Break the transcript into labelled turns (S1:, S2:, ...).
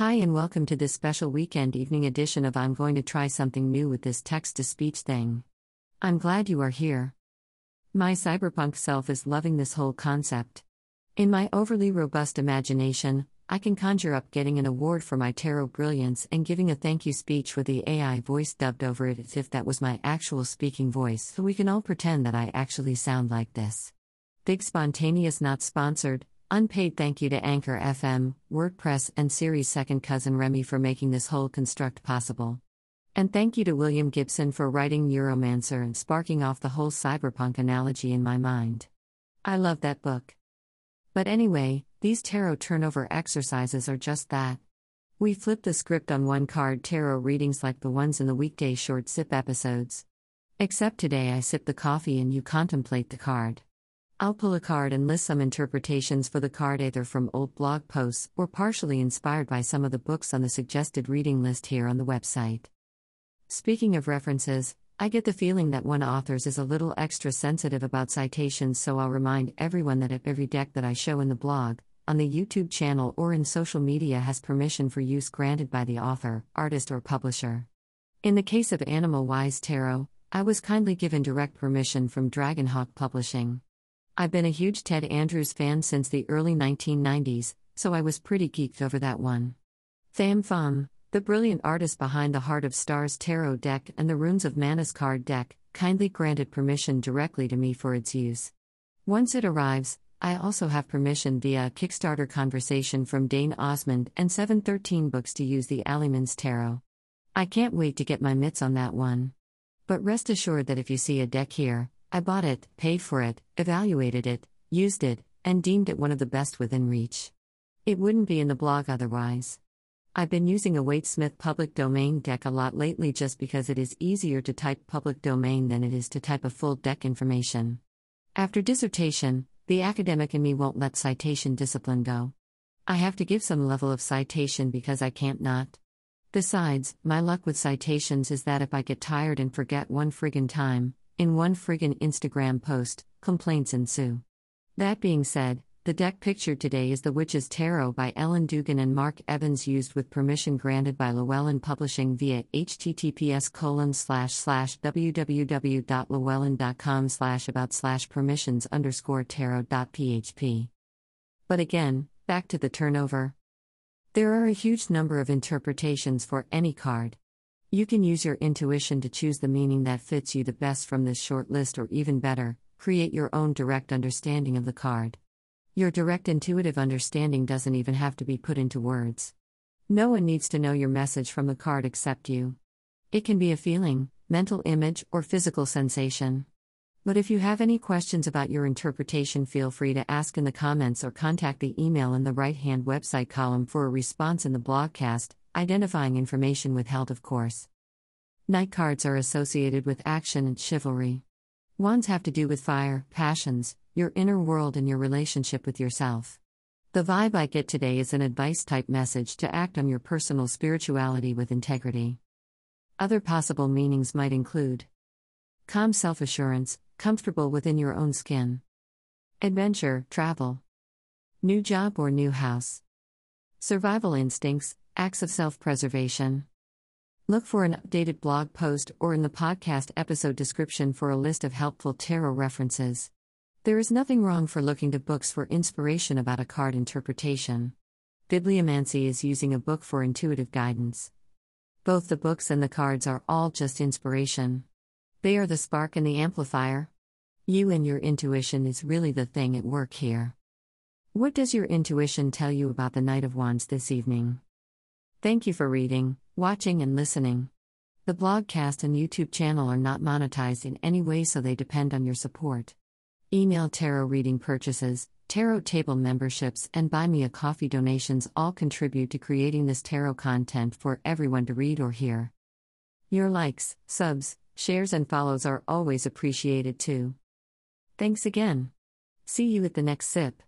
S1: Hi, and welcome to this special weekend evening edition of I'm Going to Try Something New with this text to speech thing. I'm glad you are here. My cyberpunk self is loving this whole concept. In my overly robust imagination, I can conjure up getting an award for my tarot brilliance and giving a thank you speech with the AI voice dubbed over it as if that was my actual speaking voice, so we can all pretend that I actually sound like this. Big spontaneous, not sponsored, Unpaid thank you to Anchor FM, WordPress, and Siri's second cousin Remy for making this whole construct possible. And thank you to William Gibson for writing Neuromancer and sparking off the whole cyberpunk analogy in my mind. I love that book. But anyway, these tarot turnover exercises are just that. We flip the script on one card tarot readings like the ones in the weekday short sip episodes. Except today I sip the coffee and you contemplate the card. I'll pull a card and list some interpretations for the card either from old blog posts or partially inspired by some of the books on the suggested reading list here on the website. Speaking of references, I get the feeling that one authors is a little extra sensitive about citations, so I'll remind everyone that if every deck that I show in the blog, on the YouTube channel, or in social media has permission for use granted by the author, artist, or publisher. In the case of Animal Wise Tarot, I was kindly given direct permission from Dragonhawk Publishing. I've been a huge Ted Andrews fan since the early 1990s, so I was pretty geeked over that one. Thom Pham, the brilliant artist behind the Heart of Stars tarot deck and the Runes of Manus card deck, kindly granted permission directly to me for its use. Once it arrives, I also have permission via a Kickstarter conversation from Dane Osmond and 713 Books to use the Alleyman's Tarot. I can't wait to get my mitts on that one. But rest assured that if you see a deck here, I bought it, paid for it, evaluated it, used it, and deemed it one of the best within reach. It wouldn't be in the blog otherwise. I've been using a Waite Smith public domain deck a lot lately just because it is easier to type public domain than it is to type a full deck information. After dissertation, the academic in me won't let citation discipline go. I have to give some level of citation because I can't not. Besides, my luck with citations is that if I get tired and forget one friggin' time, in one friggin' Instagram post, complaints ensue. That being said, the deck pictured today is The Witch's Tarot by Ellen Dugan and Mark Evans used with permission granted by Llewellyn Publishing via https colon slash slash www.llewellyn.com slash about slash permissions underscore tarot.php. But again, back to the turnover. There are a huge number of interpretations for any card. You can use your intuition to choose the meaning that fits you the best from this short list, or even better, create your own direct understanding of the card. Your direct intuitive understanding doesn't even have to be put into words. No one needs to know your message from the card except you. It can be a feeling, mental image, or physical sensation. But if you have any questions about your interpretation, feel free to ask in the comments or contact the email in the right hand website column for a response in the blogcast, Identifying information withheld, of course. Knight cards are associated with action and chivalry. Wands have to do with fire, passions, your inner world, and your relationship with yourself. The vibe I get today is an advice type message to act on your personal spirituality with integrity. Other possible meanings might include calm self assurance, comfortable within your own skin, adventure, travel, new job or new house, survival instincts, Acts of self preservation. Look for an updated blog post or in the podcast episode description for a list of helpful tarot references. There is nothing wrong for looking to books for inspiration about a card interpretation. Bibliomancy is using a book for intuitive guidance. Both the books and the cards are all just inspiration. They are the spark and the amplifier. You and your intuition is really the thing at work here. What does your intuition tell you about the Knight of Wands this evening? Thank you for reading, watching, and listening. The blogcast and YouTube channel are not monetized in any way, so they depend on your support. Email tarot reading purchases, tarot table memberships, and buy me a coffee donations all contribute to creating this tarot content for everyone to read or hear. Your likes, subs, shares, and follows are always appreciated too. Thanks again. See you at the next sip.